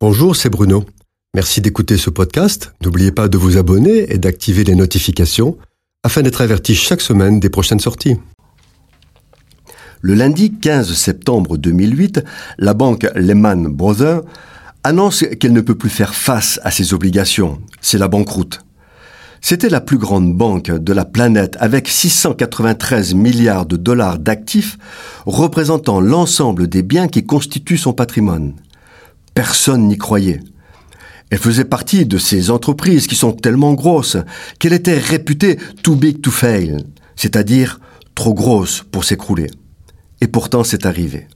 Bonjour, c'est Bruno. Merci d'écouter ce podcast. N'oubliez pas de vous abonner et d'activer les notifications afin d'être averti chaque semaine des prochaines sorties. Le lundi 15 septembre 2008, la banque Lehman Brothers annonce qu'elle ne peut plus faire face à ses obligations. C'est la banqueroute. C'était la plus grande banque de la planète avec 693 milliards de dollars d'actifs représentant l'ensemble des biens qui constituent son patrimoine. Personne n'y croyait. Elle faisait partie de ces entreprises qui sont tellement grosses qu'elle était réputée too big to fail, c'est-à-dire trop grosse pour s'écrouler. Et pourtant c'est arrivé.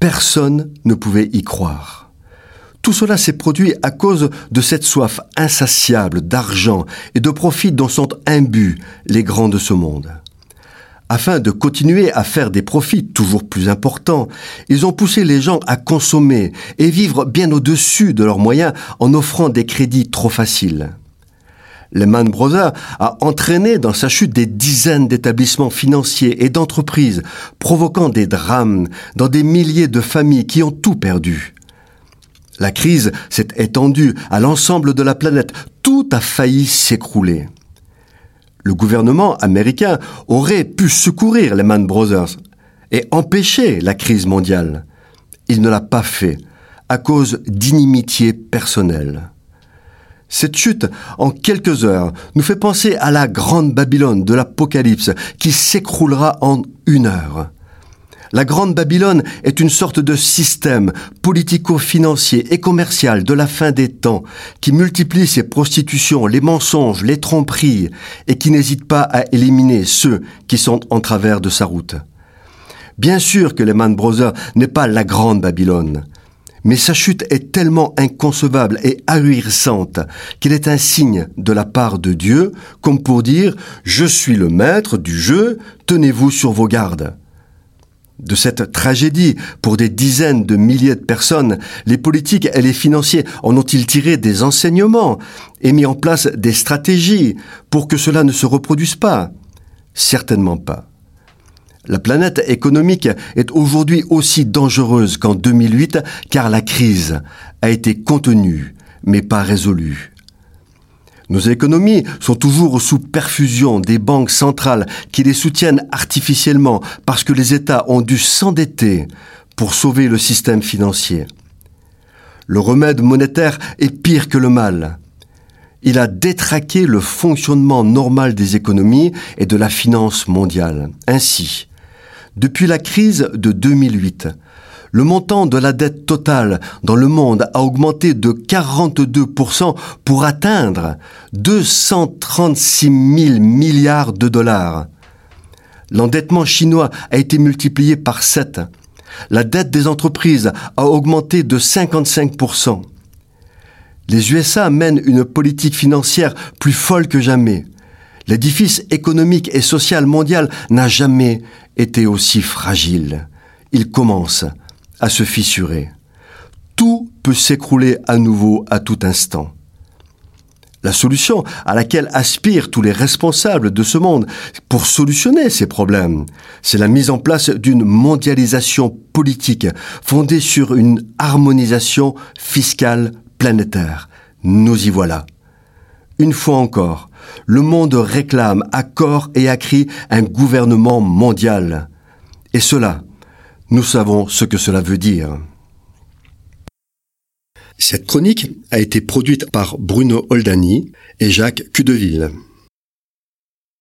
Personne ne pouvait y croire. Tout cela s'est produit à cause de cette soif insatiable d'argent et de profit dont sont imbus les grands de ce monde. Afin de continuer à faire des profits toujours plus importants, ils ont poussé les gens à consommer et vivre bien au-dessus de leurs moyens en offrant des crédits trop faciles. Lehman Brothers a entraîné dans sa chute des dizaines d'établissements financiers et d'entreprises, provoquant des drames dans des milliers de familles qui ont tout perdu. La crise s'est étendue à l'ensemble de la planète. Tout a failli s'écrouler. Le gouvernement américain aurait pu secourir les Man Brothers et empêcher la crise mondiale. Il ne l'a pas fait à cause d'inimitié personnelle. Cette chute, en quelques heures, nous fait penser à la grande Babylone de l'Apocalypse qui s'écroulera en une heure. La Grande Babylone est une sorte de système politico-financier et commercial de la fin des temps qui multiplie ses prostitutions, les mensonges, les tromperies et qui n'hésite pas à éliminer ceux qui sont en travers de sa route. Bien sûr que les Man Brothers n'est pas la Grande Babylone. Mais sa chute est tellement inconcevable et ahurissante qu'elle est un signe de la part de Dieu, comme pour dire ⁇ Je suis le maître du jeu, tenez-vous sur vos gardes ⁇ de cette tragédie pour des dizaines de milliers de personnes, les politiques et les financiers en ont-ils tiré des enseignements et mis en place des stratégies pour que cela ne se reproduise pas? Certainement pas. La planète économique est aujourd'hui aussi dangereuse qu'en 2008 car la crise a été contenue mais pas résolue. Nos économies sont toujours sous perfusion des banques centrales qui les soutiennent artificiellement parce que les États ont dû s'endetter pour sauver le système financier. Le remède monétaire est pire que le mal. Il a détraqué le fonctionnement normal des économies et de la finance mondiale. Ainsi, depuis la crise de 2008, le montant de la dette totale dans le monde a augmenté de 42% pour atteindre 236 000 milliards de dollars. L'endettement chinois a été multiplié par 7. La dette des entreprises a augmenté de 55%. Les USA mènent une politique financière plus folle que jamais. L'édifice économique et social mondial n'a jamais été aussi fragile. Il commence à se fissurer. Tout peut s'écrouler à nouveau à tout instant. La solution à laquelle aspirent tous les responsables de ce monde pour solutionner ces problèmes, c'est la mise en place d'une mondialisation politique fondée sur une harmonisation fiscale planétaire. Nous y voilà. Une fois encore, le monde réclame à et à cri un gouvernement mondial. Et cela, nous savons ce que cela veut dire. Cette chronique a été produite par Bruno Oldani et Jacques Cudeville.